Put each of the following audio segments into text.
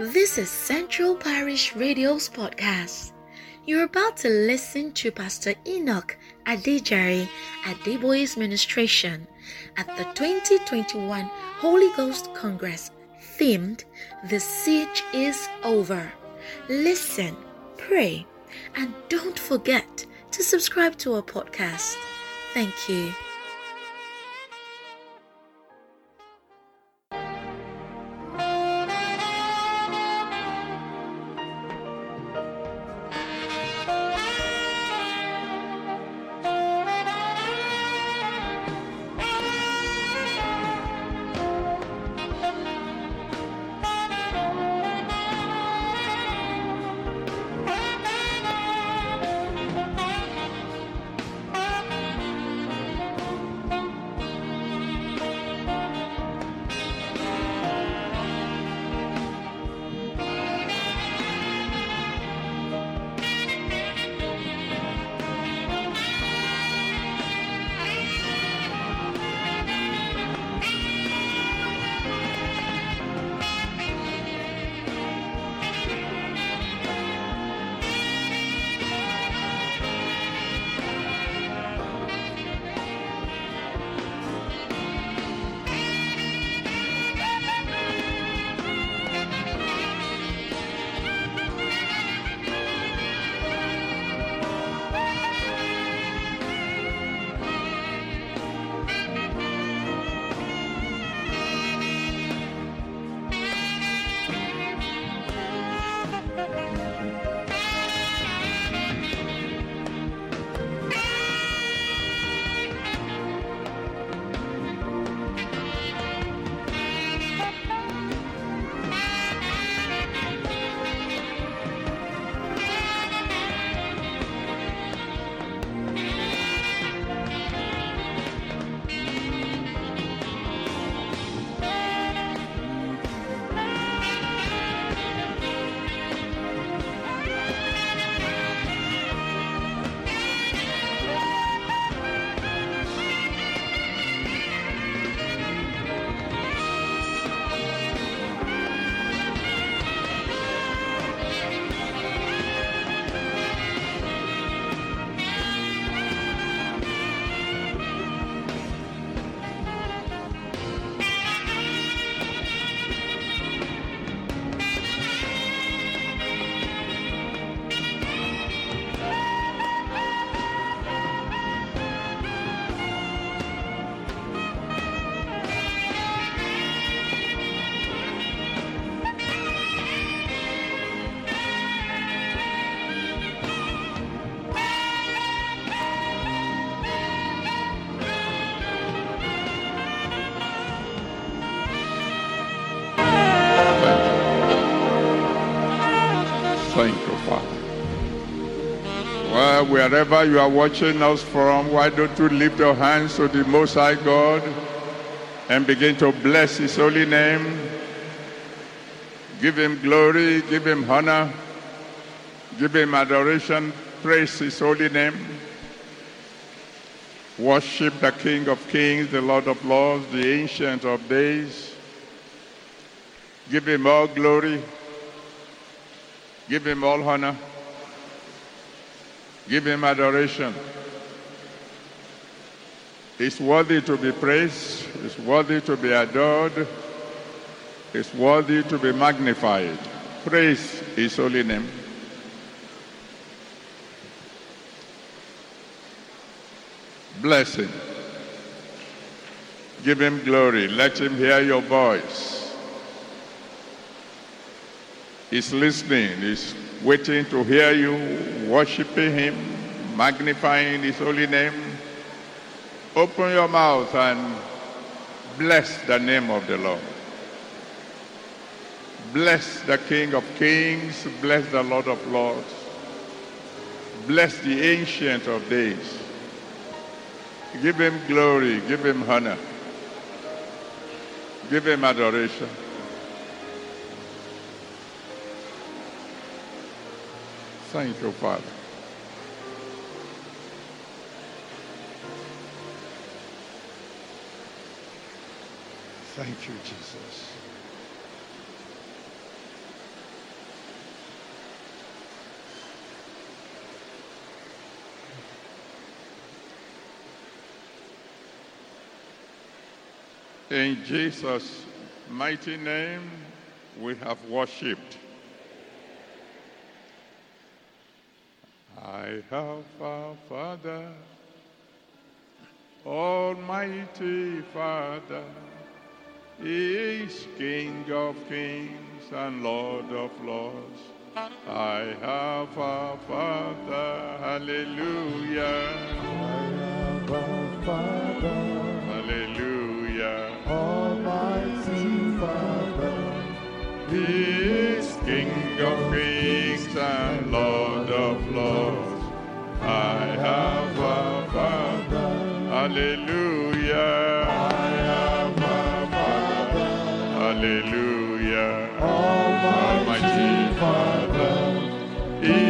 This is Central Parish Radio's podcast. You're about to listen to Pastor Enoch Adejare Adeboye's ministration at the 2021 Holy Ghost Congress themed The Siege is Over. Listen, pray, and don't forget to subscribe to our podcast. Thank you. Wherever you are watching us from, why don't you lift your hands to the Most High God and begin to bless His holy name? Give Him glory, give Him honor, give Him adoration, praise His holy name. Worship the King of Kings, the Lord of Lords, the Ancient of Days. Give Him all glory. Give him all honor. Give him adoration. He's worthy to be praised. He's worthy to be adored. He's worthy to be magnified. Praise his holy name. Bless him. Give him glory. Let him hear your voice. He's listening. He's waiting to hear you, worshiping Him, magnifying His holy name. Open your mouth and bless the name of the Lord. Bless the King of Kings. Bless the Lord of Lords. Bless the Ancient of Days. Give Him glory. Give Him honor. Give Him adoration. Thank you, Father. Thank you, Jesus. In Jesus' mighty name, we have worshipped. I have a Father, Almighty Father. He is King of kings and Lord of lords. I have a Father, hallelujah. I have a Father, Hallelujah. Almighty Father. He is King of Hallelujah. I have a Father. Hallelujah. Almighty Father. He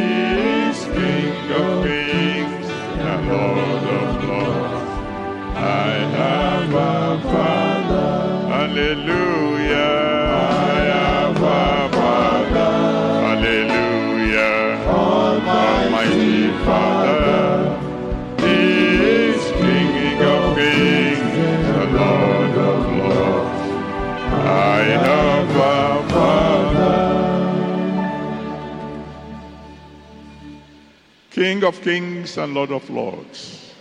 is King of kings and Lord of lords. I have a Father. Hallelujah. King of kings and Lord of lords.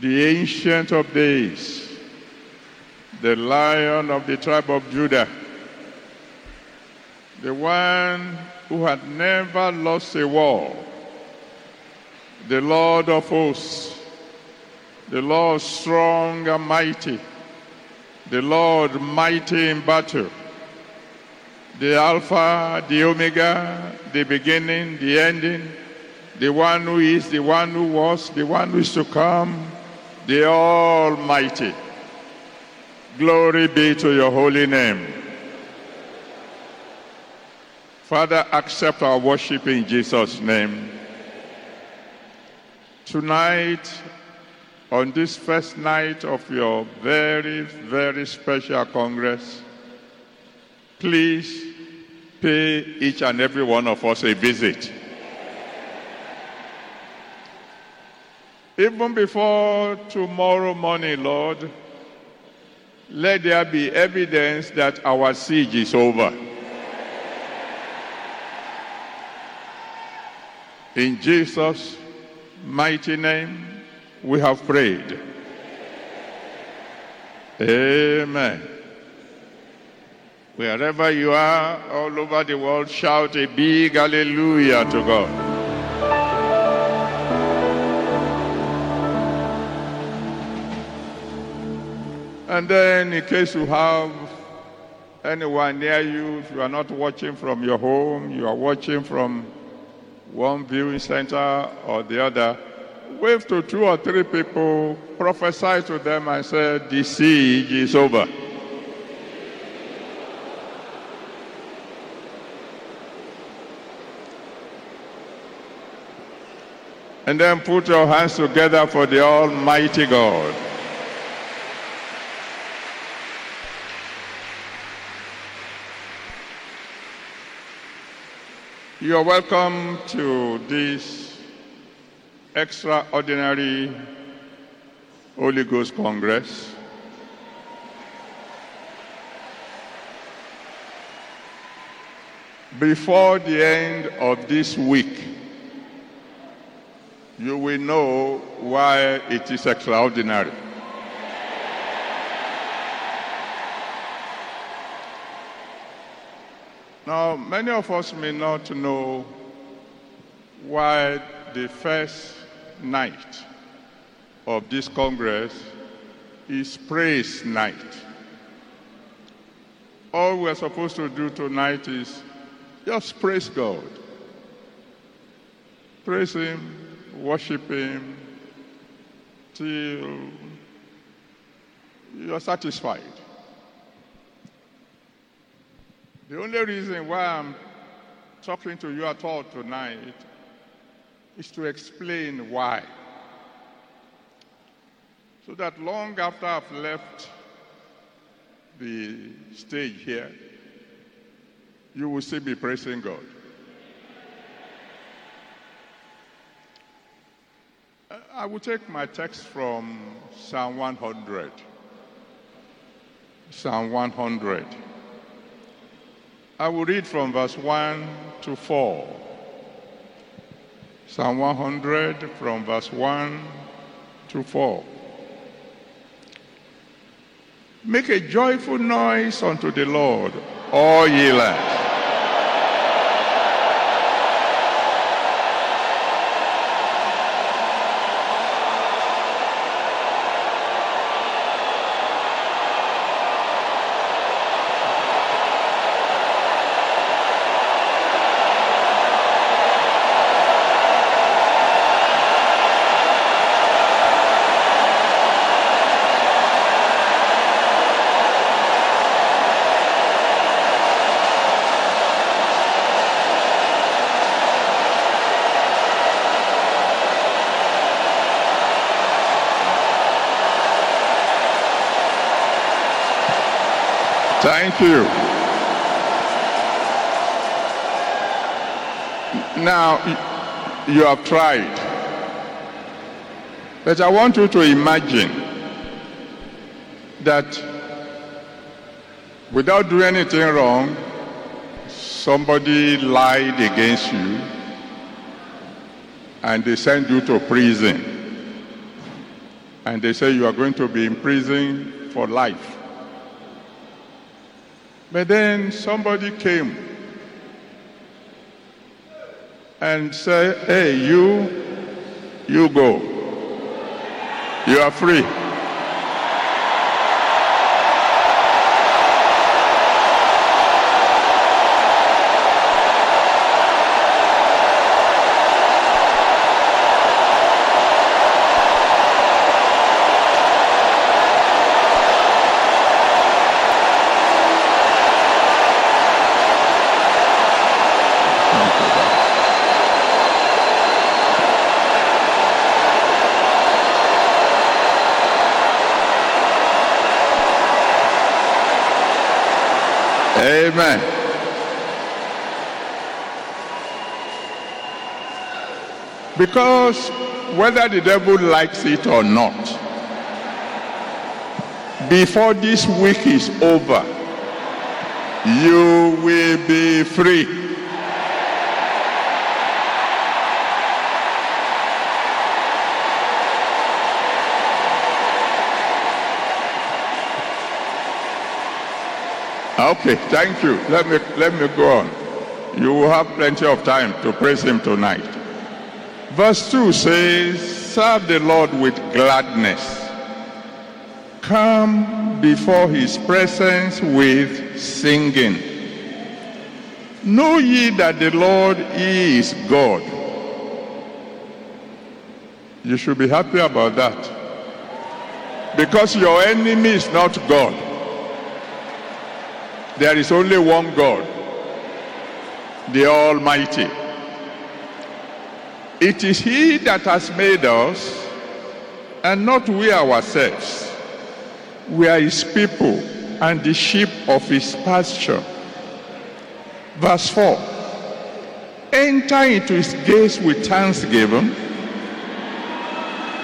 The ancient of days. The lion of the tribe of Judah. The one who had never lost a war. The Lord of hosts. The Lord strong and mighty. The Lord mighty in battle. The Alpha, the Omega, the beginning, the ending, the one who is, the one who was, the one who is to come, the Almighty. Glory be to your holy name. Father, accept our worship in Jesus' name. Tonight, on this first night of your very, very special Congress, please pay each and every one of us a visit. Even before tomorrow morning, Lord, let there be evidence that our siege is over. In Jesus' mighty name, we have prayed. Amen. Wherever you are, all over the world, shout a big hallelujah to God. And then, in case you have anyone near you, if you are not watching from your home, you are watching from one viewing center or the other, wave to two or three people, prophesy to them, and say, The siege is over. And then put your hands together for the Almighty God. You are welcome to this extraordinary Holy Ghost Congress. Before the end of this week, you will know why it is extraordinary. Now, many of us may not know why the first night of this Congress is praise night. All we're supposed to do tonight is just praise God. Praise Him, worship Him till you're satisfied. The only reason why I'm talking to you at all tonight is to explain why. So that long after I've left the stage here, you will still be praising God. I will take my text from Psalm 100. Psalm 100. I will read from verse 1 to 4. Psalm 100 from verse 1 to 4. Make a joyful noise unto the Lord, all ye lands. Thank you. Now, you have tried. But I want you to imagine that without doing anything wrong, somebody lied against you and they send you to prison. And they say you are going to be in prison for life. But then somebody came and said, Hey, you, you go. You are free. Amen. Because whether the devil likes it or not, before this week is over, you will be free. Okay, thank you. Let me let me go on. You will have plenty of time to praise him tonight. Verse 2 says, Serve the Lord with gladness. Come before his presence with singing. Know ye that the Lord is God. You should be happy about that. Because your enemy is not God. There is only one God, the Almighty. It is He that has made us, and not we ourselves. We are His people and the sheep of His pasture. Verse 4 Enter into His gates with thanksgiving,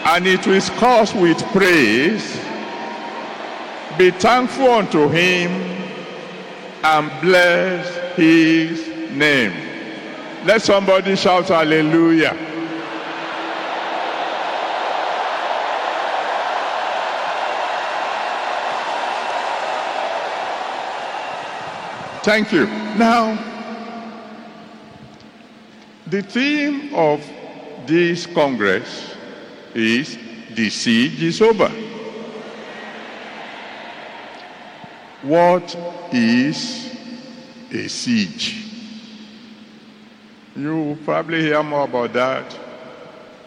and into His courts with praise. Be thankful unto Him and bless his name. Let somebody shout hallelujah. Thank you. Now, the theme of this Congress is the siege is over. What is a siege? You will probably hear more about that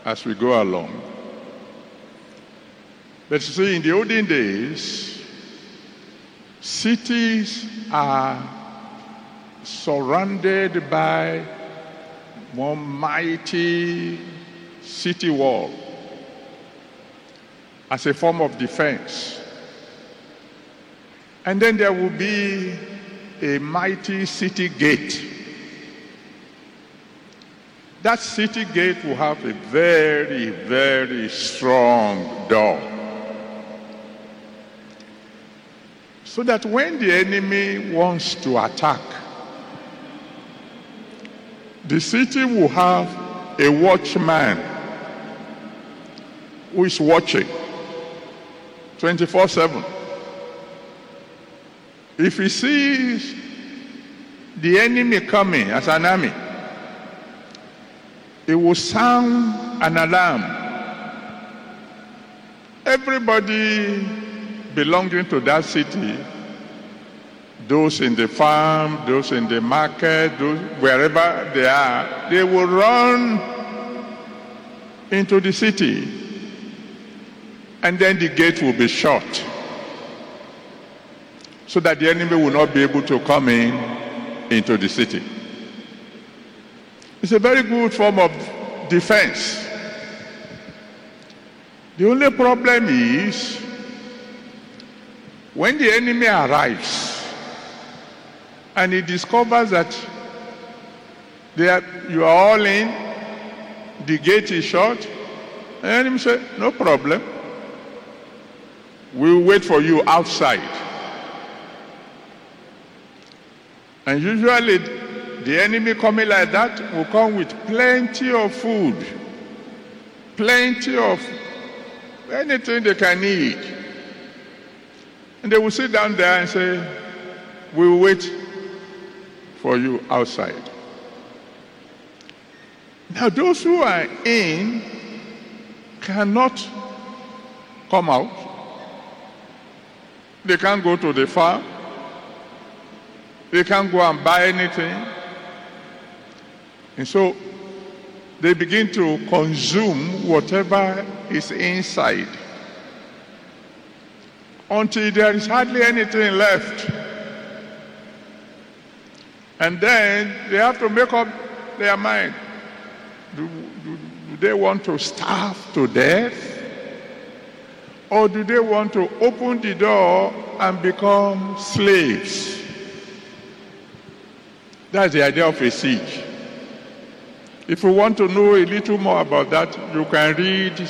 as we go along. But you see, in the olden days, cities are surrounded by one mighty city wall as a form of defense. And then there will be a mighty city gate. That city gate will have a very, very strong door. So that when the enemy wants to attack, the city will have a watchman who is watching 24 7. If he sees the enemy coming as an army, he will sound an alarm. Everybody belonging to that city, those in the farm, those in the market, those wherever they are, they will run into the city. And then the gate will be shut so that the enemy will not be able to come in into the city. It's a very good form of defense. The only problem is when the enemy arrives and he discovers that are, you are all in, the gate is shut, and the enemy says, No problem. We'll wait for you outside. And usually the enemy coming like that will come with plenty of food, plenty of anything they can eat. And they will sit down there and say, We will wait for you outside. Now, those who are in cannot come out. They can't go to the farm. They can't go and buy anything. And so they begin to consume whatever is inside until there is hardly anything left. And then they have to make up their mind. Do, do, do they want to starve to death? Or do they want to open the door and become slaves? That's the idea of a siege. If you want to know a little more about that, you can read 2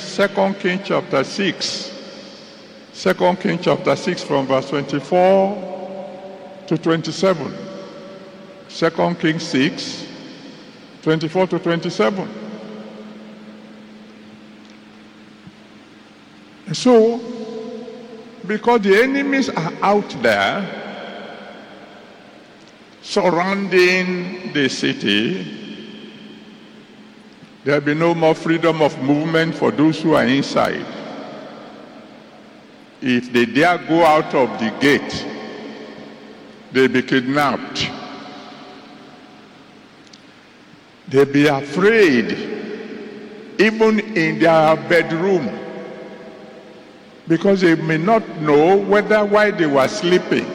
Kings chapter 6. 2 Kings chapter 6 from verse 24 to 27. 2 Kings 6, 24 to 27. And so, because the enemies are out there, surrounding the city, There'll be no more freedom of movement for those who are inside. If they dare go out of the gate, they'll be kidnapped. They'll be afraid, even in their bedroom, because they may not know whether while they were sleeping,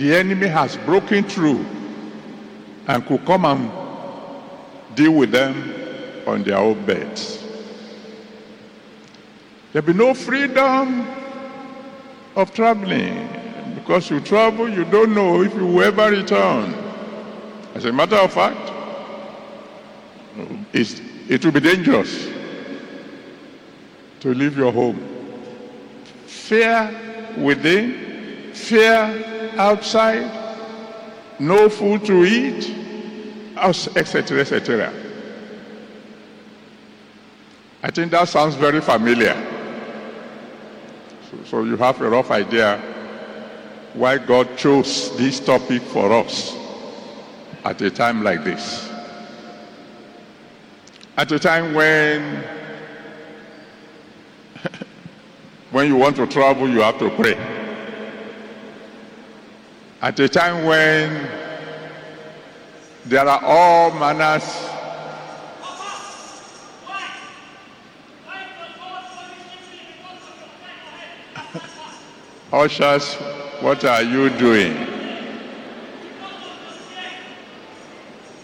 the enemy has broken through and could come and deal with them on their own beds. There'll be no freedom of traveling because you travel, you don't know if you will ever return. As a matter of fact, it will be dangerous to leave your home. Fear within, fear outside, no food to eat, etc., etc. I think that sounds very familiar. So, so, you have a rough idea why God chose this topic for us at a time like this. At a time when when you want to travel, you have to pray. At a time when there are all manners Ushers, what are you doing?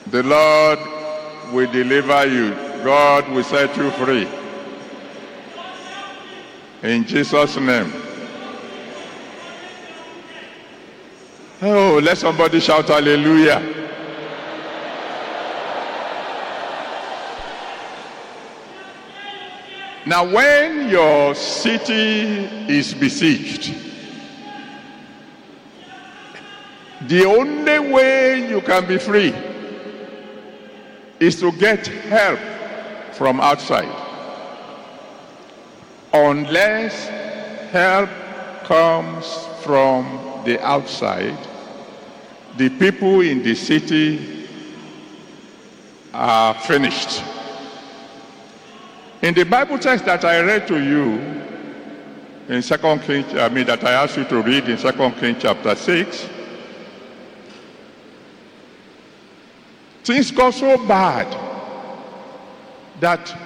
The Lord will deliver you. God will set you free. In Jesus' name. Oh, let somebody shout hallelujah. Now, when your city is besieged, The only way you can be free is to get help from outside. Unless help comes from the outside, the people in the city are finished. In the Bible text that I read to you in Second Kings, I mean that I asked you to read in Second Kings chapter 6, things got so bad that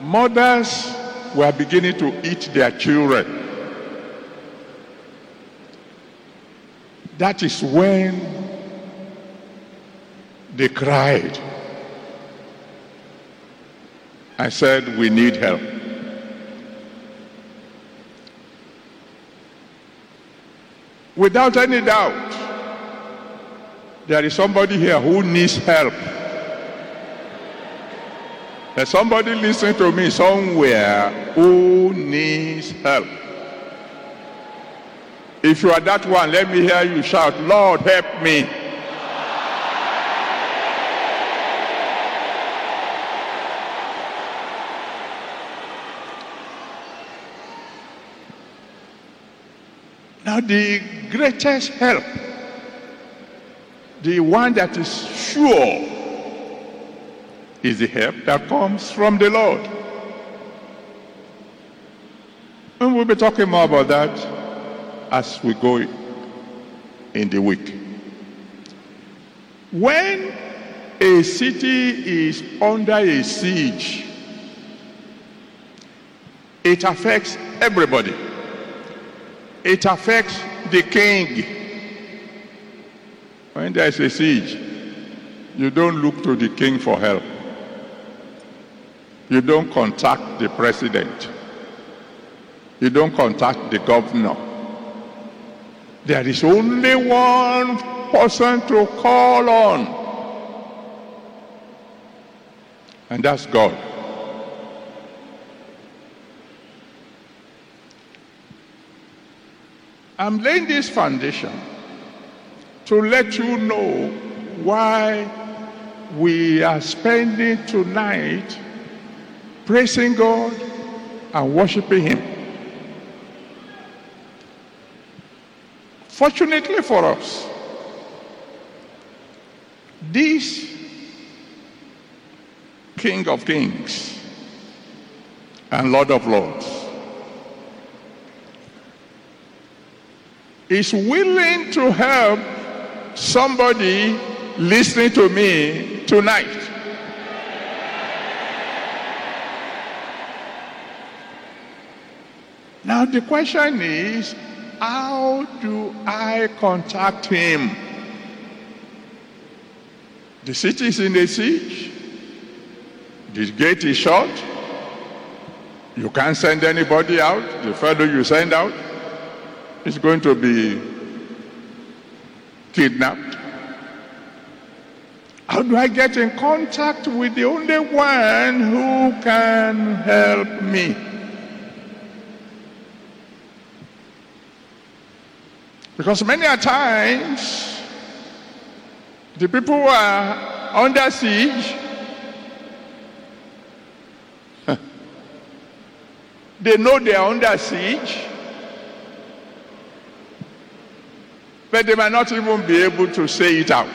mothers were beginning to eat their children. That is when they cried. I said, We need help. Without any doubt, there is somebody here who needs help. There's somebody listening to me somewhere who needs help. If you are that one, let me hear you shout, Lord, help me. Now, the greatest help, the one that is sure, is the help that comes from the Lord. And we'll be talking more about that as we go in the week. When a city is under a siege, it affects everybody. It affects the king. When there's a siege, you don't look to the king for help. You don't contact the president. You don't contact the governor. There is only one person to call on, and that's God. I'm laying this foundation to let you know why we are spending tonight praising God and worshiping Him. Fortunately for us, this King of Kings and Lord of Lords is willing to help somebody listening to me tonight. Now, the question is how do I contact him? The city is in a siege, the gate is shut, you can't send anybody out, the fellow you send out is going to be kidnapped. How do I get in contact with the only one who can help me? Because many a times, the people who are under siege, they know they are under siege, but they might not even be able to say it out.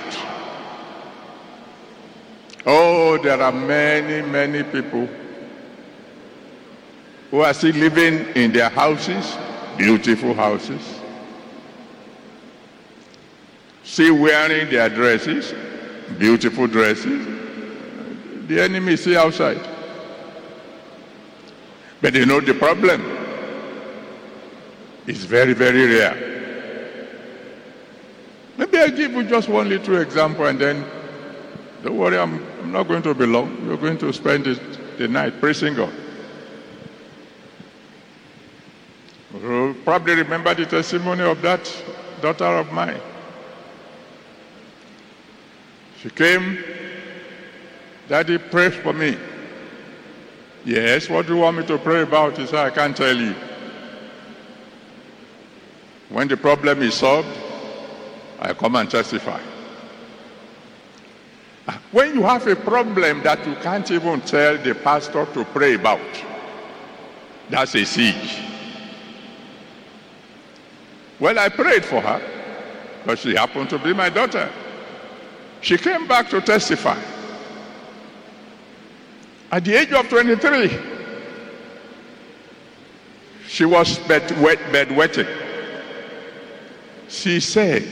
Oh, there are many, many people who are still living in their houses, beautiful houses, still wearing their dresses, beautiful dresses. The enemy is outside. But you know the problem is very, very rare. Maybe I give you just one little example and then don't worry, I'm, I'm not going to be long. You're going to spend the, the night praising God. You probably remember the testimony of that daughter of mine. She came, Daddy, pray for me. Yes, what do you want me to pray about? He said, I can't tell you. When the problem is solved, I come and testify. When you have a problem that you can't even tell the pastor to pray about, that's a siege. Well, I prayed for her, but she happened to be my daughter. She came back to testify. At the age of 23, she was bed wet, bedwetting. She said,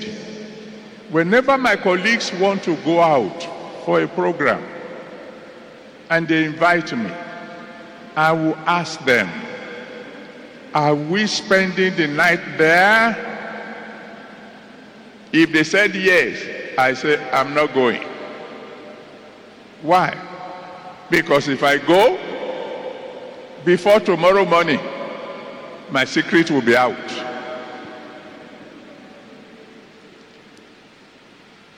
whenever my colleagues want to go out for a program and they invite me, I will ask them, are we spending the night there? If they said yes, I say, I'm not going. Why? Because if I go, before tomorrow morning, my secret will be out.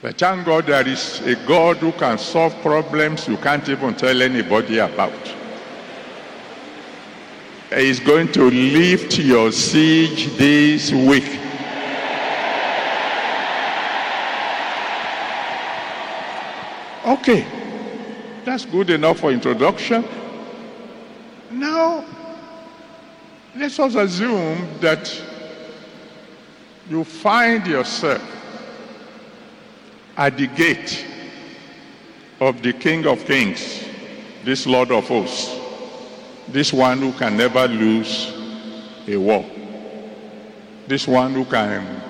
But thank God there is a God who can solve problems you can't even tell anybody about. He is going to lift your siege this week. Okay, that's good enough for introduction. Now, let us assume that you find yourself at the gate of the King of Kings, this Lord of hosts, this one who can never lose a war, this one who can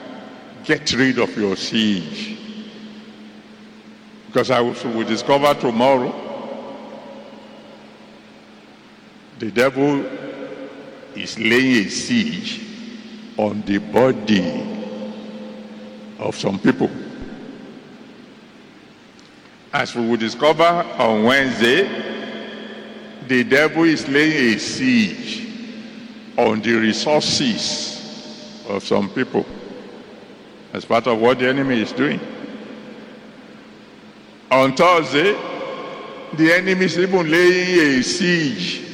get rid of your siege. Because I will discover tomorrow the devil is laying a siege on the body of some people. As we will discover on Wednesday, the devil is laying a siege on the resources of some people as part of what the enemy is doing. On Thursday, the enemy is even laying a siege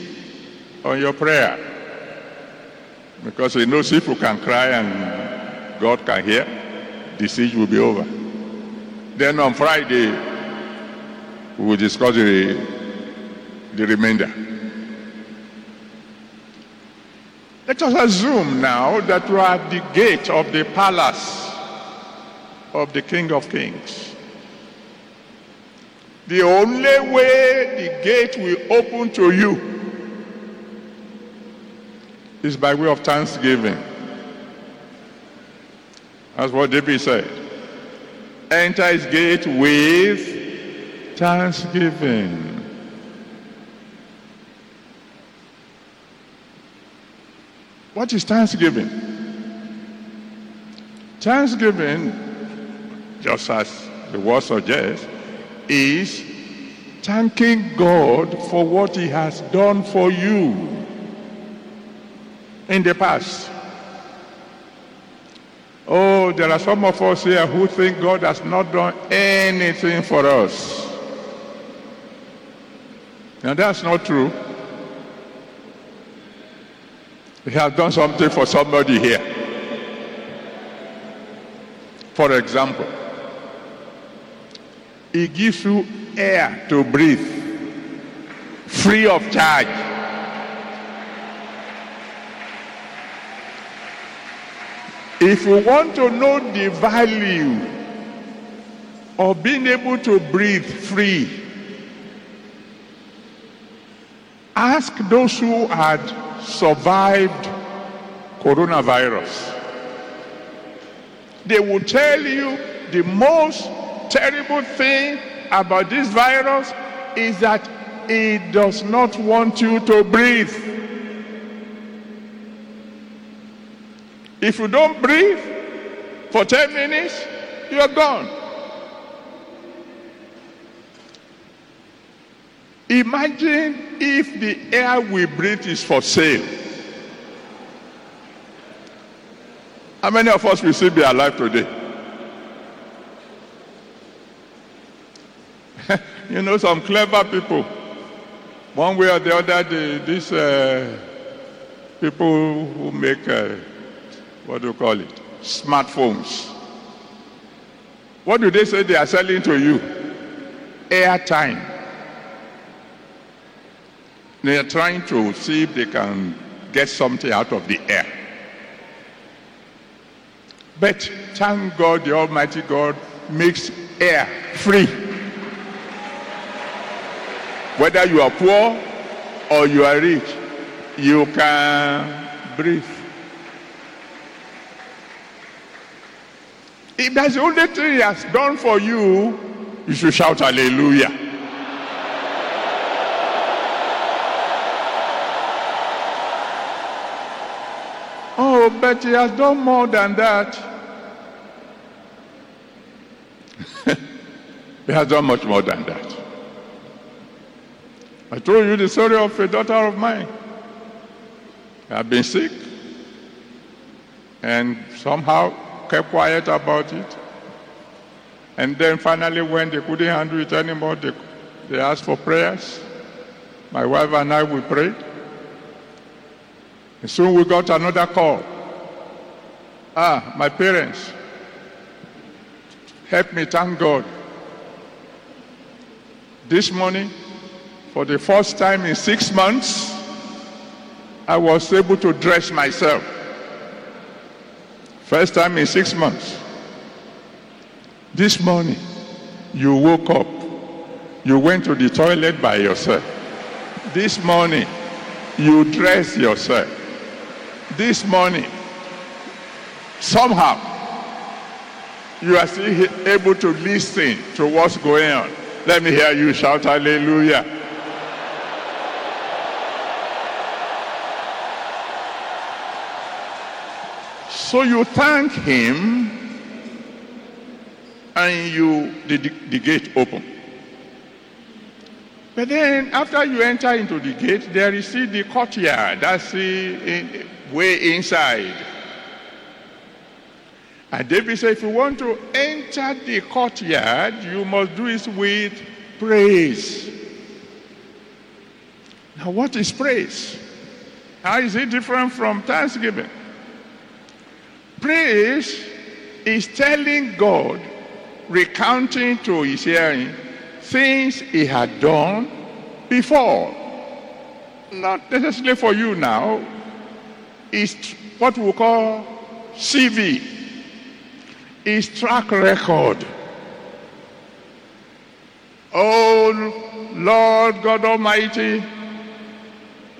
on your prayer because he knows if you can cry and God can hear, the siege will be over. Then on Friday, we will discuss the, the remainder. Let us assume now that we are at the gate of the palace of the King of Kings. The only way the gate will open to you is by way of thanksgiving. That's what David said. Enter his gate with thanksgiving. What is thanksgiving? Thanksgiving, just as the word suggests, is thanking God for what he has done for you in the past. Oh, there are some of us here who think God has not done anything for us. Now that's not true. He has done something for somebody here. For example, he gives you air to breathe, free of charge. If you want to know the value of being able to breathe free, ask those who had survived coronavirus. They will tell you the most terrible thing about this virus is that it does not want you to breathe. If you don't breathe for 10 minutes, you're gone. Imagine if the air we breathe is for sale. How many of us will still be alive today? you know, some clever people, one way or the other, they, these uh, people who make, uh, what do you call it, smartphones. What do they say they are selling to you? Airtime. They are trying to see if they can get something out of the air. But thank God, the Almighty God makes air free. Whether you are poor or you are rich, you can breathe. If that's the only thing he has done for you, you should shout hallelujah. Oh, but he has done more than that. he has done much more than that. I told you the story of a daughter of mine. I've been sick and somehow kept quiet about it. And then finally, when they couldn't handle it anymore, they, they asked for prayers. My wife and I, we prayed. And soon we got another call. Ah, my parents, help me thank God. This morning, for the first time in six months, I was able to dress myself. First time in six months. This morning, you woke up. You went to the toilet by yourself. This morning, you dress yourself. This morning, somehow, you are still able to listen to what's going on. Let me hear you shout hallelujah. So you thank him and you the, the, gate open. But then after you enter into the gate, there is still the courtyard. That's the way inside. And David said, if you want to enter the courtyard, you must do it with praise. Now, what is praise? How is it different from thanksgiving? Praise is telling God, recounting to his hearing things he had done before. Not necessarily for you now. It's what we call CV. It's track record. Oh Lord God Almighty,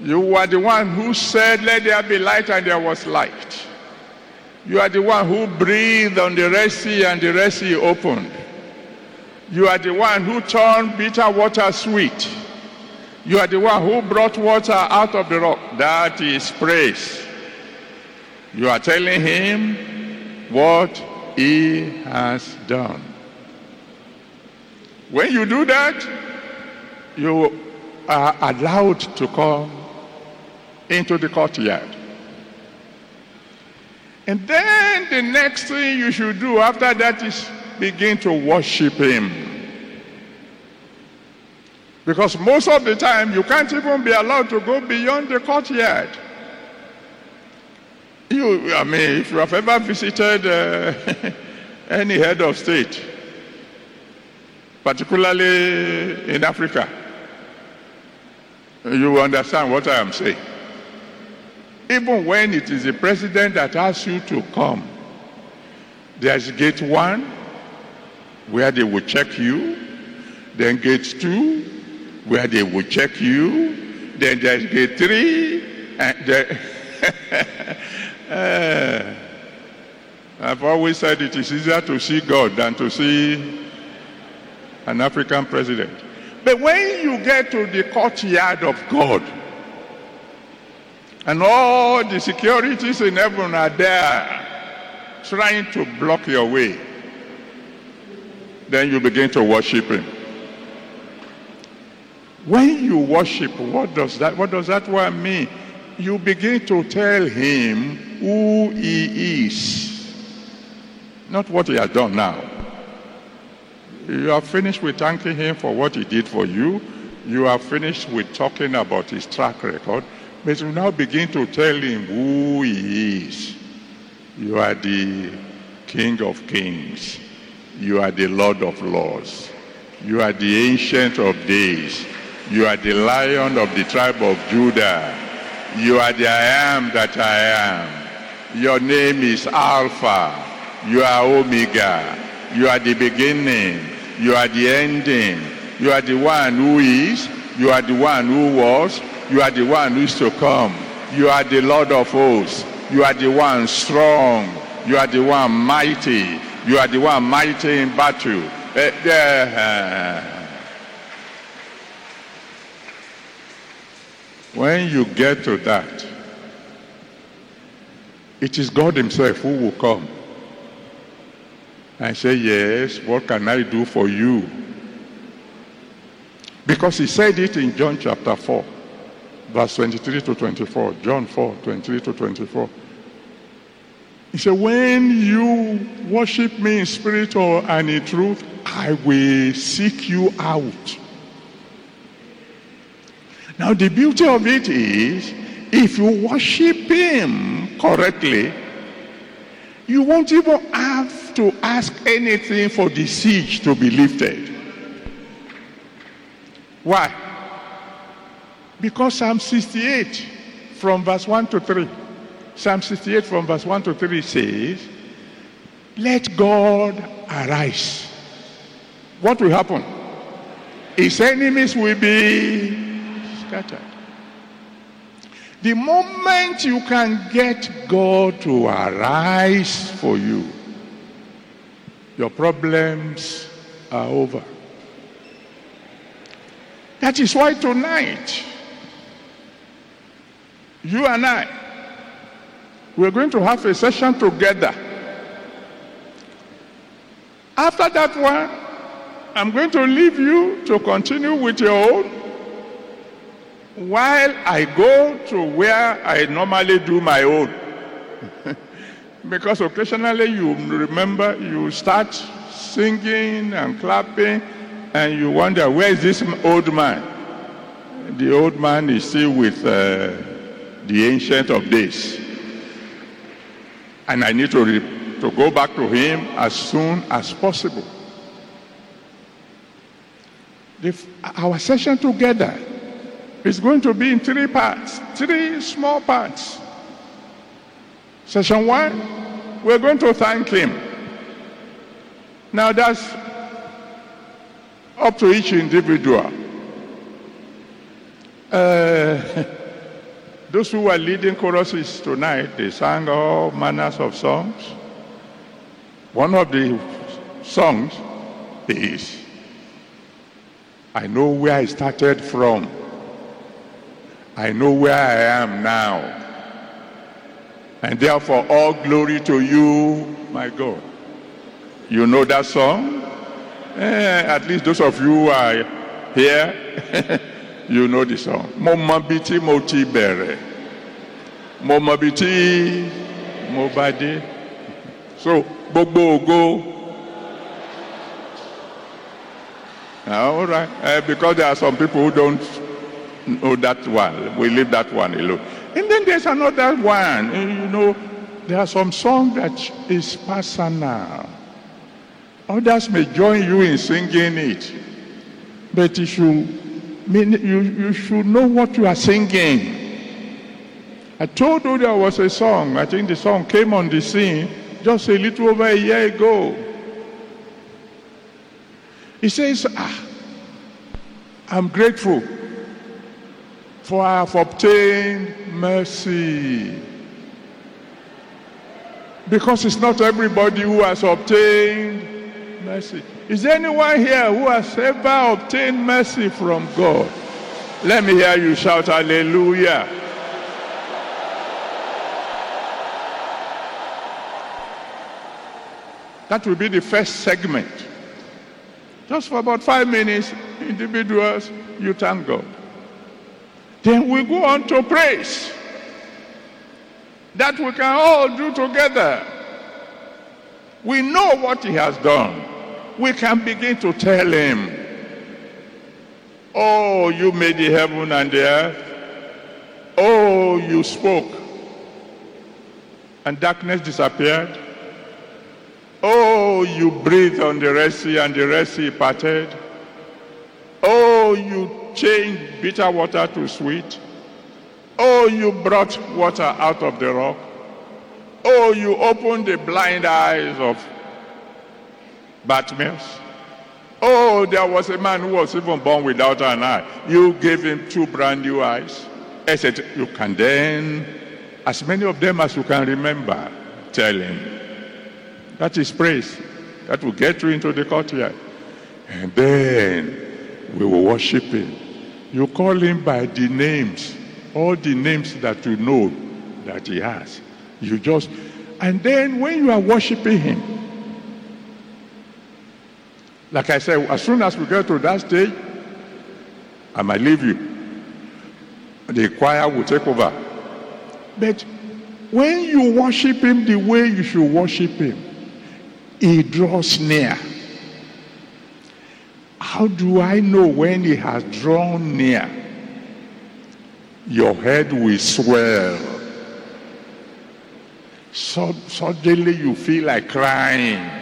you were the one who said, Let there be light, and there was light. You are the one who breathed on the Red Sea and the Red Sea opened. You are the one who turned bitter water sweet. You are the one who brought water out of the rock. That is praise. You are telling him what he has done. When you do that, you are allowed to come into the courtyard. And then the next thing you should do after that is begin to worship him. Because most of the time you can't even be allowed to go beyond the courtyard. You, I mean, if you have ever visited uh, any head of state, particularly in Africa, you understand what I am saying. Even when it is the president that asks you to come, there's gate one where they will check you, then gate two where they will check you, then there's gate three, and then uh, I've always said it is easier to see God than to see an African president. But when you get to the courtyard of God, and all the securities in heaven are there trying to block your way. Then you begin to worship him. When you worship, what does that what does that word mean? You begin to tell him who he is. Not what he has done now. You are finished with thanking him for what he did for you. You are finished with talking about his track record. But you now begin to tell him who he is. You are the King of Kings. You are the Lord of Lords. You are the Ancient of Days. You are the Lion of the tribe of Judah. You are the I am that I am. Your name is Alpha. You are Omega. You are the beginning. You are the ending. You are the one who is. You are the one who was. You are the one who is to come. You are the Lord of hosts. You are the one strong. You are the one mighty. You are the one mighty in battle. Eh, eh, When you get to that, it is God Himself who will come and say, Yes, what can I do for you? Because He said it in John chapter 4, verse 23 to 24. John 4, 23 to 24. He said, When you worship me in spirit or and in truth, I will seek you out. Now, the beauty of it is, if you worship Him correctly, you won't even have to ask anything for the siege to be lifted. Why? Because Psalm 68 from verse 1 to 3. Psalm 68 from verse 1 to 3 says, Let God arise. What will happen? His enemies will be scattered. The moment you can get God to arise for you, your problems are over. That is why tonight, you and I, we're going to have a session together. After that one, I'm going to leave you to continue with your own while I go to where I normally do my own. because occasionally you remember, you start singing and clapping, and you wonder, where is this old man? The old man is still with uh, the Ancient of Days. And I need to, re- to go back to him as soon as possible. The, our session together is going to be in three parts, three small parts. Session one, we're going to thank him. Now that's up to each individual. Uh, those who were leading choruses tonight, they sang all manners of songs. One of the songs is, I know where I started from. I know where I am now. And therefore, all glory to you, my God. You know that song? Eh, at least those of you are here, you know the song. Mo mọ bí mo ti bẹ̀rẹ̀. Mo mọ mo bá. So, gbogbo ògo. Ah, All right. Eh, because there are some people who don't know that one. We leave that one alone. And then there's another one. eh, You know, there are some songs that is personal. Others may join you in singing it. But you mean, you, you should know what you are singing. I told you there was a song. I think the song came on the scene just a little over a year ago. He says, ah, I'm grateful for I have obtained mercy. Because it's not everybody who has obtained mercy. Is anyone here who has ever obtained mercy from God? Let me hear you shout hallelujah. That will be the first segment. Just for about five minutes, individuals, you thank God. Then we go on to praise. That we can all do together. We know what He has done. We can begin to tell Him, Oh, you made the heaven and the earth. Oh, you spoke. And darkness disappeared. Oh, you breathed on the Red Sea and the Red Sea parted. Oh, you changed bitter water to sweet. Oh, you brought water out of the rock. Oh, you opened the blind eyes of Bartimaeus. Oh, there was a man who was even born without an eye. You gave him two brand new eyes. I said, You can then, as many of them as you can remember, tell him. That is praise. That will get you into the courtyard. And then we will worship him. You call him by the names, all the names that you know that he has. You just, and then when you are worshiping him, like I said, as soon as we get to that stage, I might leave you. The choir will take over. But when you worship him the way you should worship him, he draws near. How do I know when he has drawn near? Your head will swell. So, suddenly you feel like crying.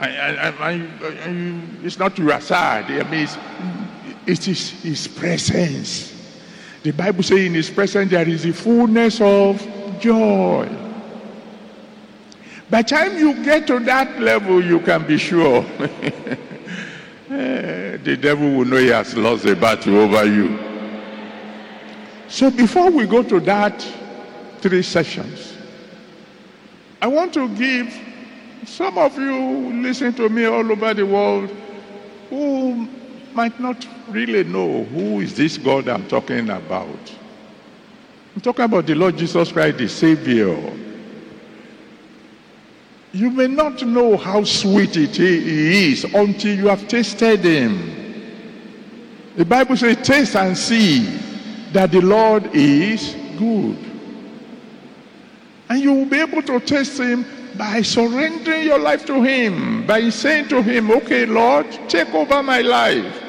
I, I, I, it's not your side. I mean, it's, it is His presence. The Bible says in His presence there is the fullness of joy. By the time you get to that level, you can be sure eh, the devil will know he has lost the battle over you. So before we go to that three sessions, I want to give some of you listen to me all over the world who might not really know who is this God I'm talking about. I'm talking about the Lord Jesus Christ, the Savior. You may not know how sweet it is until you have tasted him. The Bible says, taste and see that the Lord is good. And you will be able to taste him by surrendering your life to him, by saying to him, okay, Lord, take over my life.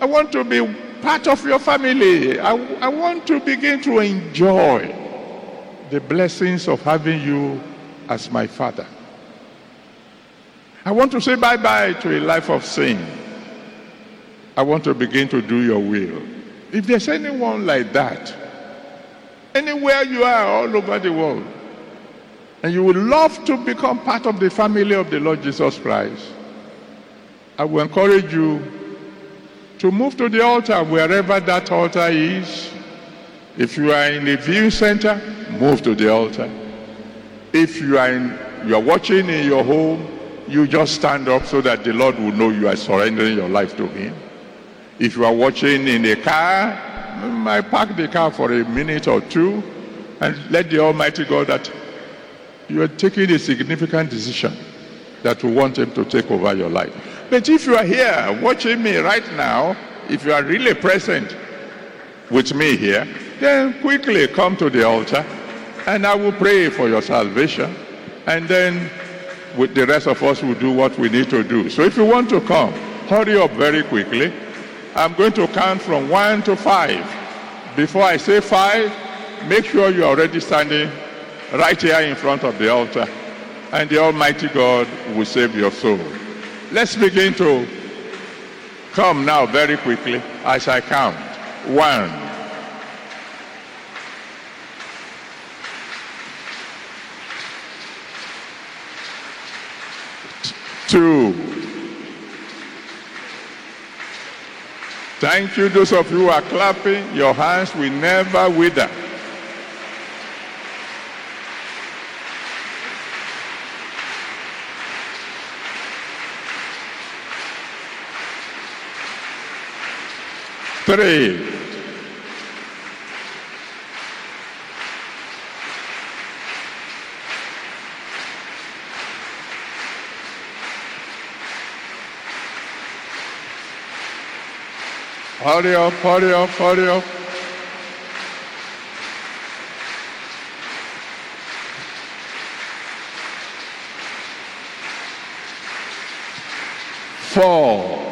I want to be part of your family. I, I want to begin to enjoy the blessings of having you as my father. I want to say bye bye to a life of sin. I want to begin to do your will. If there's anyone like that, anywhere you are all over the world, and you would love to become part of the family of the Lord Jesus Christ, I will encourage you to move to the altar wherever that altar is. If you are in a viewing center, move to the altar. If you are in, you are watching in your home, you just stand up so that the Lord will know you are surrendering your life to Him. If you are watching in a car, I park the car for a minute or two and let the Almighty God that you are taking a significant decision that you want Him to take over your life. But if you are here watching me right now, if you are really present with me here, then quickly come to the altar and I will pray for your salvation. And then with the rest of us will do what we need to do. So if you want to come, hurry up very quickly. I'm going to count from one to five. Before I say five, make sure you're already standing right here in front of the altar. And the Almighty God will save your soul. Let's begin to come now very quickly as I count. One. Two. Thank you, those of you who are clapping. Your hands will never wither. Three. Hurry up, hurry up, hurry up. Four.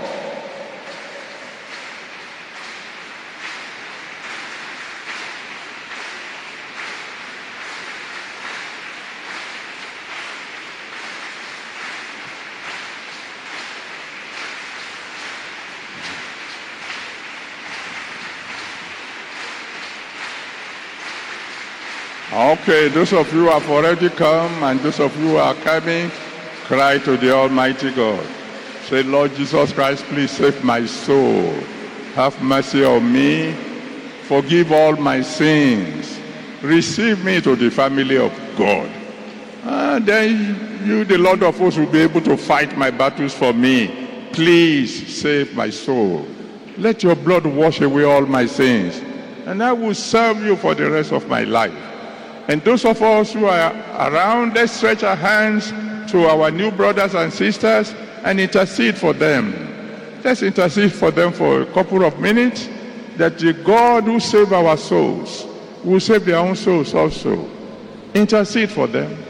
Okay, those of you who have already come and those of you who are coming, cry to the Almighty God. Say, Lord Jesus Christ, please save my soul. Have mercy on me. Forgive all my sins. Receive me to the family of God. And then you, the Lord of hosts, will be able to fight my battles for me. Please save my soul. Let your blood wash away all my sins. And I will serve you for the rest of my life. And those of us who are around, let's stretch our hands to our new brothers and sisters and intercede for them. Let's intercede for them for a couple of minutes that the God who saved our souls will save their own souls also. Intercede for them.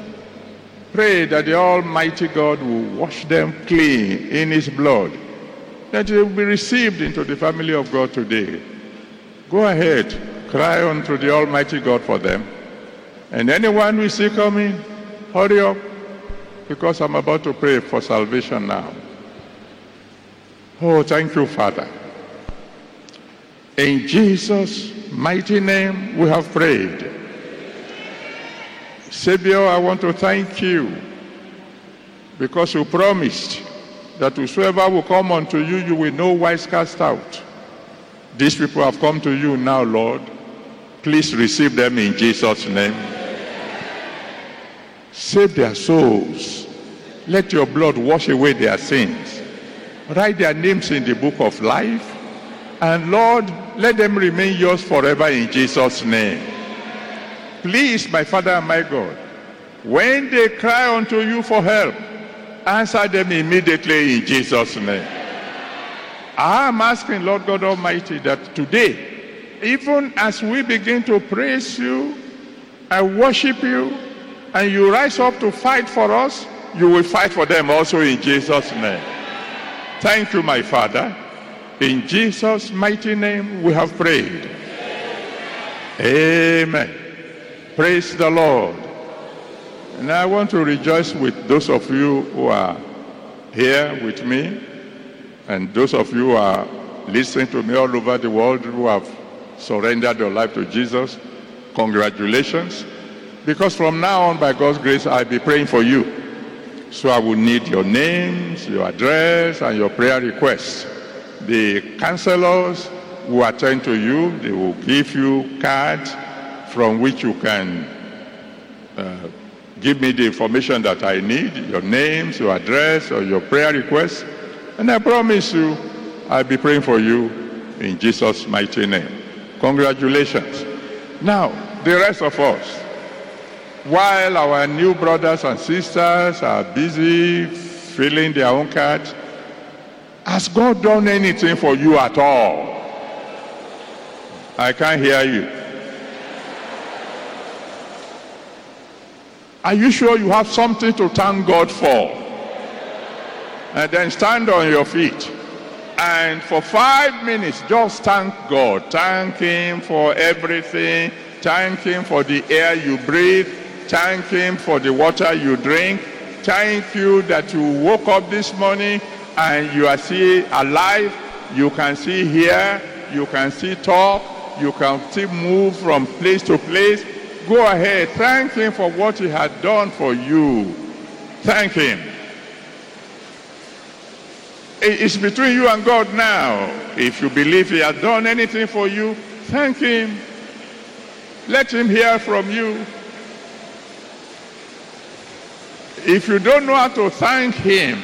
Pray that the Almighty God will wash them clean in His blood, that they will be received into the family of God today. Go ahead, cry unto the Almighty God for them. And anyone we see coming, hurry up, because I'm about to pray for salvation now. Oh, thank you, Father. In Jesus' mighty name, we have prayed. Savior, I want to thank you because you promised that whosoever will come unto you, you will no wise cast out. These people have come to you now, Lord. Please receive them in Jesus' name. Save their souls. Let your blood wash away their sins. Write their names in the book of life. And Lord, let them remain yours forever in Jesus' name. Please, my Father and my God, when they cry unto you for help, answer them immediately in Jesus' name. I am asking, Lord God Almighty, that today, even as we begin to praise you and worship you, and you rise up to fight for us, you will fight for them also in Jesus' name. Thank you, my Father. In Jesus' mighty name we have prayed. Amen. Praise the Lord. And I want to rejoice with those of you who are here with me and those of you who are listening to me all over the world who have surrendered your life to Jesus. Congratulations. Because from now on, by God's grace, I'll be praying for you. So I will need your names, your address, and your prayer requests. The counselors who attend to you, they will give you cards from which you can uh, give me the information that I need, your names, your address, or your prayer requests. And I promise you, I'll be praying for you in Jesus' mighty name. Congratulations. Now, the rest of us, while our new brothers and sisters are busy filling their own cards, has God done anything for you at all? I can't hear you. Are you sure you have something to thank God for? And then stand on your feet. And for five minutes, just thank God. Thank Him for everything. Thank Him for the air you breathe. Thank Him for the water you drink. Thank you that you woke up this morning and you are still alive. You can see here. You can see talk. You can still move from place to place. Go ahead. Thank Him for what He had done for you. Thank Him. It's between you and God now. If you believe He has done anything for you, thank Him. Let Him hear from you. If you don't know how to thank Him,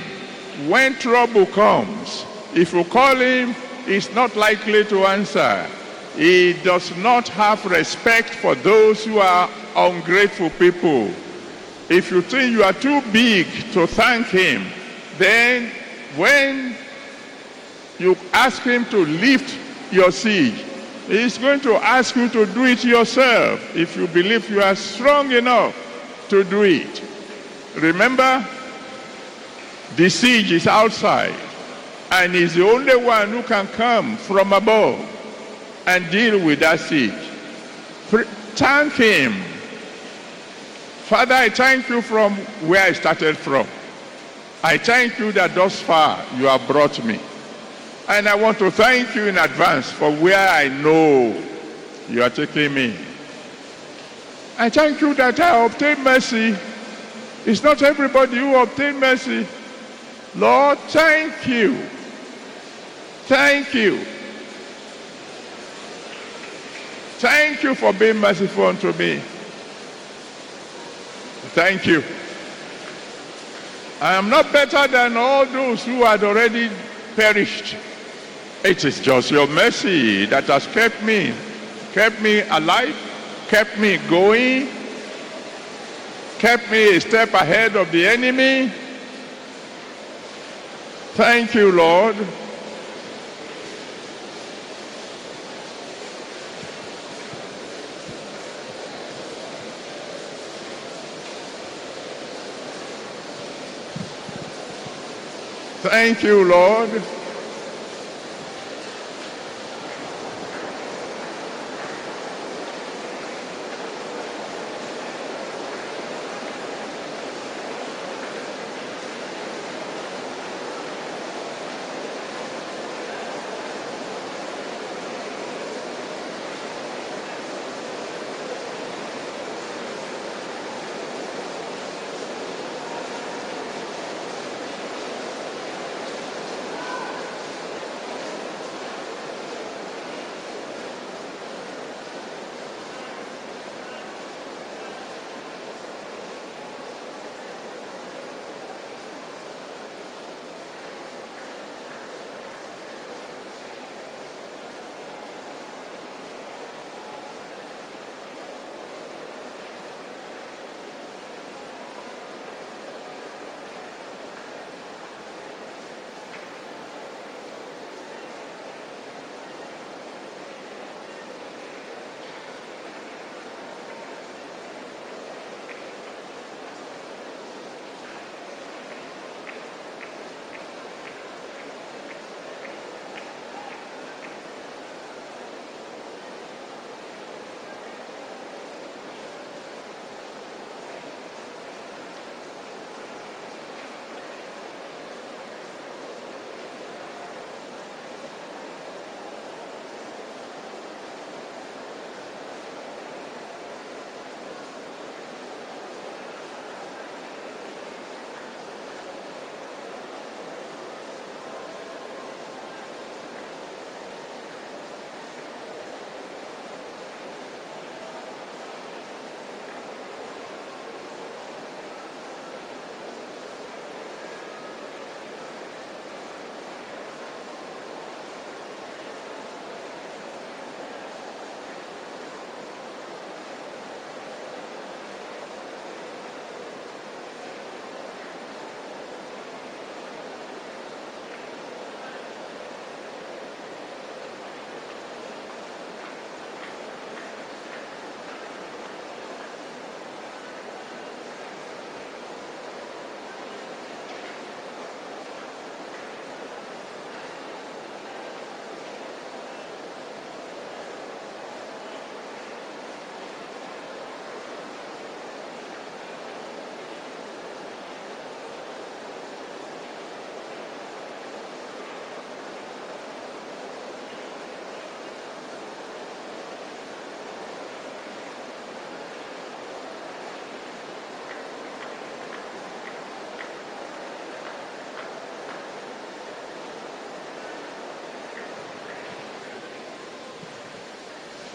when trouble comes, if you call Him, He's not likely to answer. He does not have respect for those who are ungrateful people. If you think you are too big to thank Him, then when you ask Him to lift your siege, He's going to ask you to do it yourself if you believe you are strong enough to do it. Remember, the siege is outside, and He's the only one who can come from above and deal with that siege. Thank Him. Father, I thank you from where I started from. I thank you that thus far you have brought me. And I want to thank you in advance for where I know you are taking me. I thank you that I obtain mercy. It's not everybody who obtain mercy. Lord, thank you. Thank you. Thank you for being merciful unto me. Thank you. I am not better than all those who had already perished. It is just your mercy that has kept me, kept me alive, kept me going, kept me a step ahead of the enemy. Thank you, Lord. Thank you, Lord.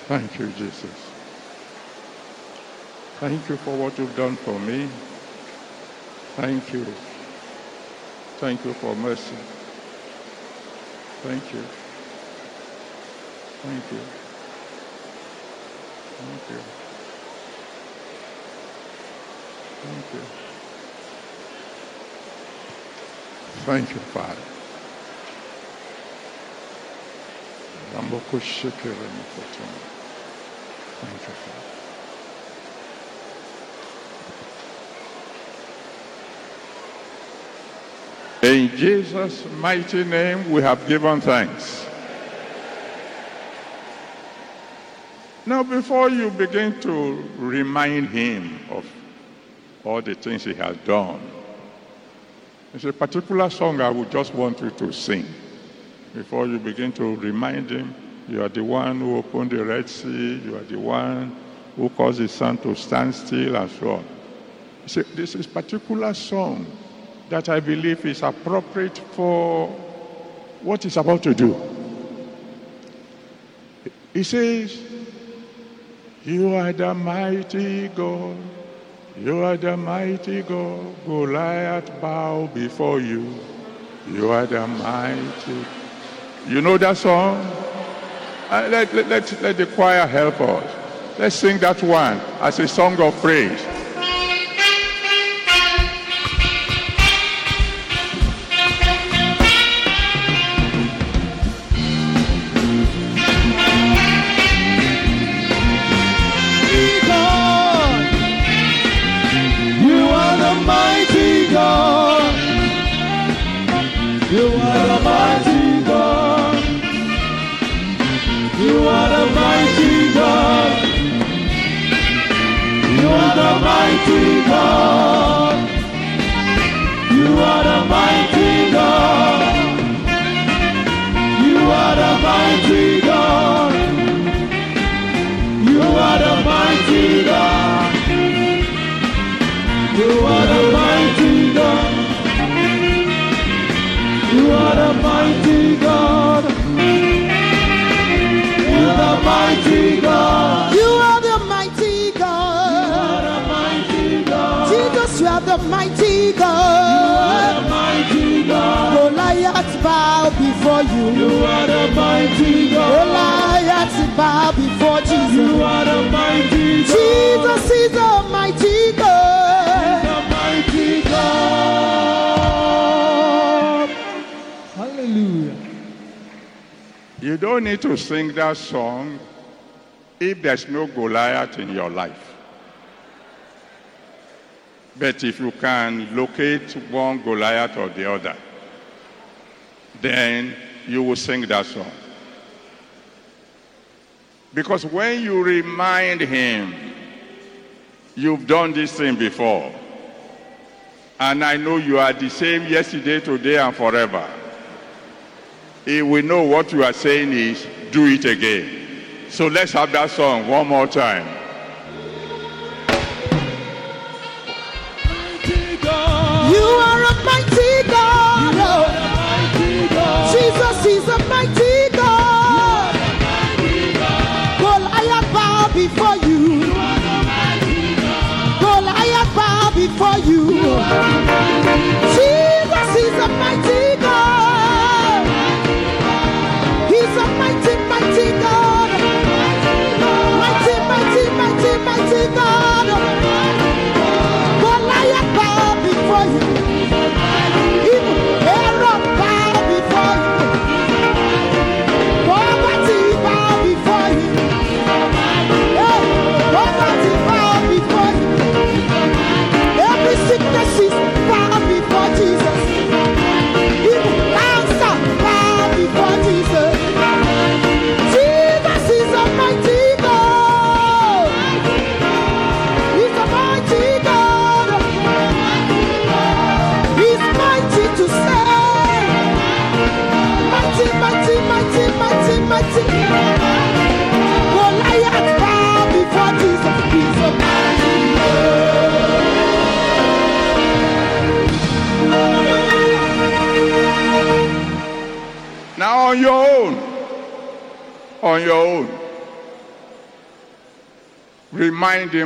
Thank you, Jesus. Thank you for what you've done for me. Thank you. Thank you for mercy. Thank you. Thank you. Thank you. Thank you. Thank you, Father. Thank you, Father. In Jesus' mighty name, we have given thanks. Now, before you begin to remind him of all the things he has done, there's a particular song I would just want you to sing before you begin to remind him you are the one who opened the Red Sea, you are the one who caused the sun to stand still and so on. This is particular song that I believe is appropriate for what he's about to do. He says, You are the mighty God. You are the mighty God. Goliath bow before you. You are the mighty. You know that song? Uh, let, let, let, let the choir help us. Let's sing that one as a song of praise. Mighty God. Goliath bow before Jesus. You are the mighty God. Jesus is the mighty God. the mighty God. Hallelujah. You don't need to sing that song if there's no Goliath in your life. But if you can locate one Goliath or the other, then you will sing that song. Because when you remind him, you've done this thing before, and I know you are the same yesterday, today, and forever. He will know what you are saying is do it again. So let's have that song one more time. You are a mighty God. Jesus, He's a mighty.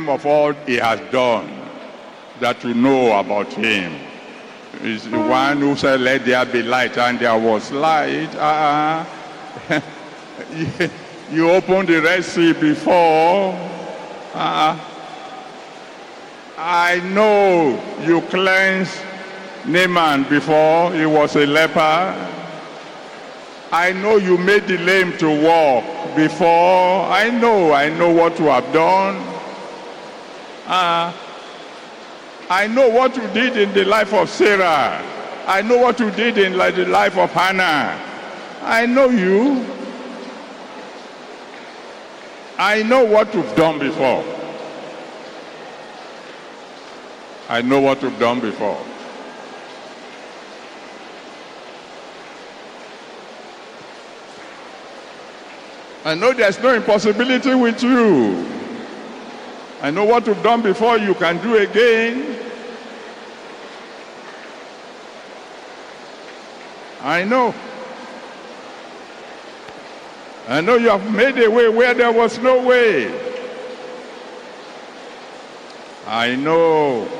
Him of all he has done that you know about him. He's the one who said, Let there be light, and there was light. Uh, you- opened the Red Sea before. Uh, I know you cleansed Naaman before he was a leper. I know you made the lame to walk before. I know, I know what you have done. Uh, I know what you did in the life of Sarah. I know what you did in like, the life of Hannah. I know you. I know what you've done before. I know what you've done before. I know there's no impossibility with you. I know what you've done before, you can do again. I know. I know you have made a way where there was no way. I know.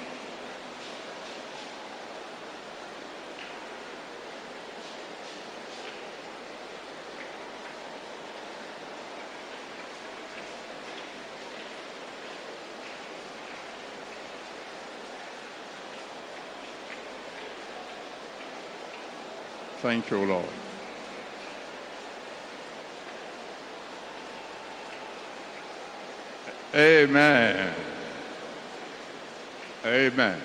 Thank you, Lord. Amen. Amen.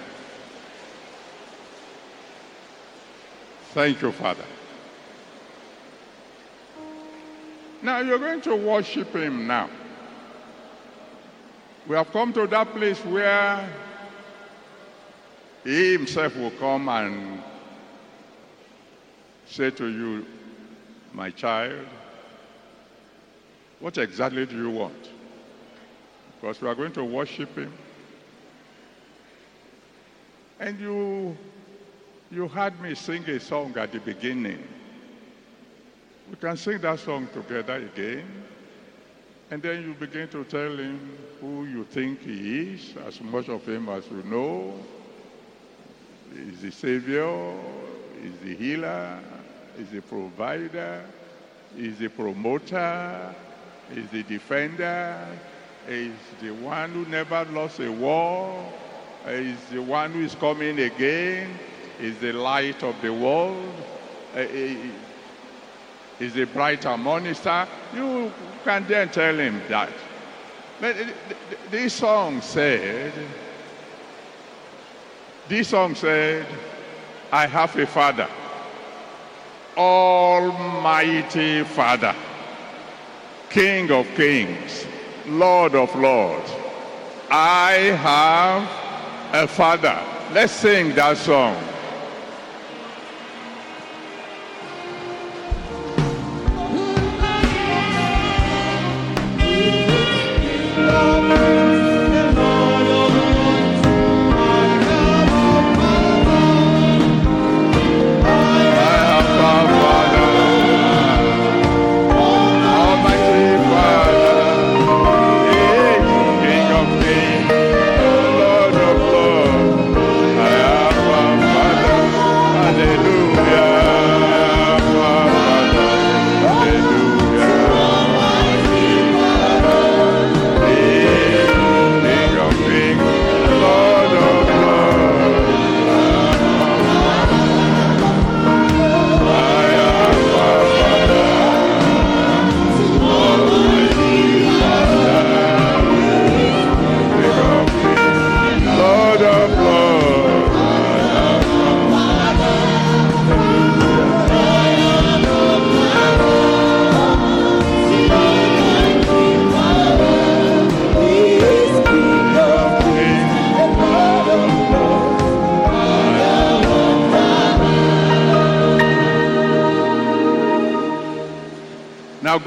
Thank you, Father. Now you're going to worship Him now. We have come to that place where He Himself will come and say to you, My child, what exactly do you want? Because we are going to worship Him. And you, you heard me sing a song at the beginning. We can sing that song together again. And then you begin to tell him who you think he is, as much of him as you know. Is the Savior, is the healer, is the provider, is the promoter, is the defender, is the one who never lost a war, is the one who is coming again, is the light of the world, uh, is the brighter morning star. You can then tell him that. But this song said, this song said, I have a father, almighty father, king of kings, lord of lords. I have a father. Let's sing that song.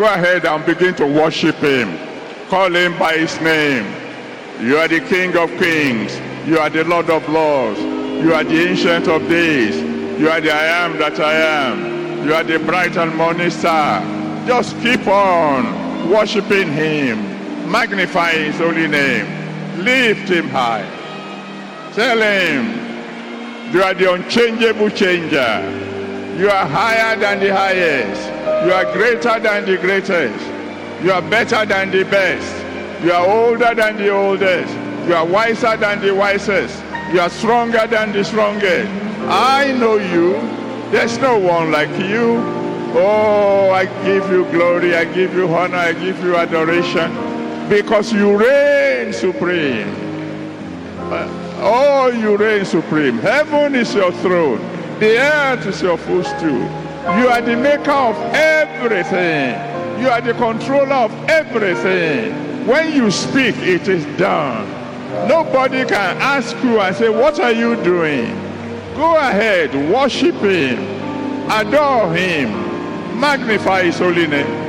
Ahead and begin to worship him. Call him by his name. You are the King of kings. You are the Lord of lords. You are the Ancient of days. You are the I am that I am. You are the bright and morning star. Just keep on worshiping him. Magnify his holy name. Lift him high. Tell him you are the unchangeable changer. You are higher than the highest. You are greater than the greatest. You are better than the best. You are older than the oldest. You are wiser than the wisest. You are stronger than the strongest. I know you. There's no one like you. Oh, I give you glory, I give you honor, I give you adoration because you reign supreme. Uh, oh, you reign supreme. Heaven is your throne, the earth is your footstool. You are the maker of everything, you are the controller of everything. When you speak, it is done. Nobody can ask you and say, What are you doing? Go ahead, worship Him, adore Him, magnify His holy name.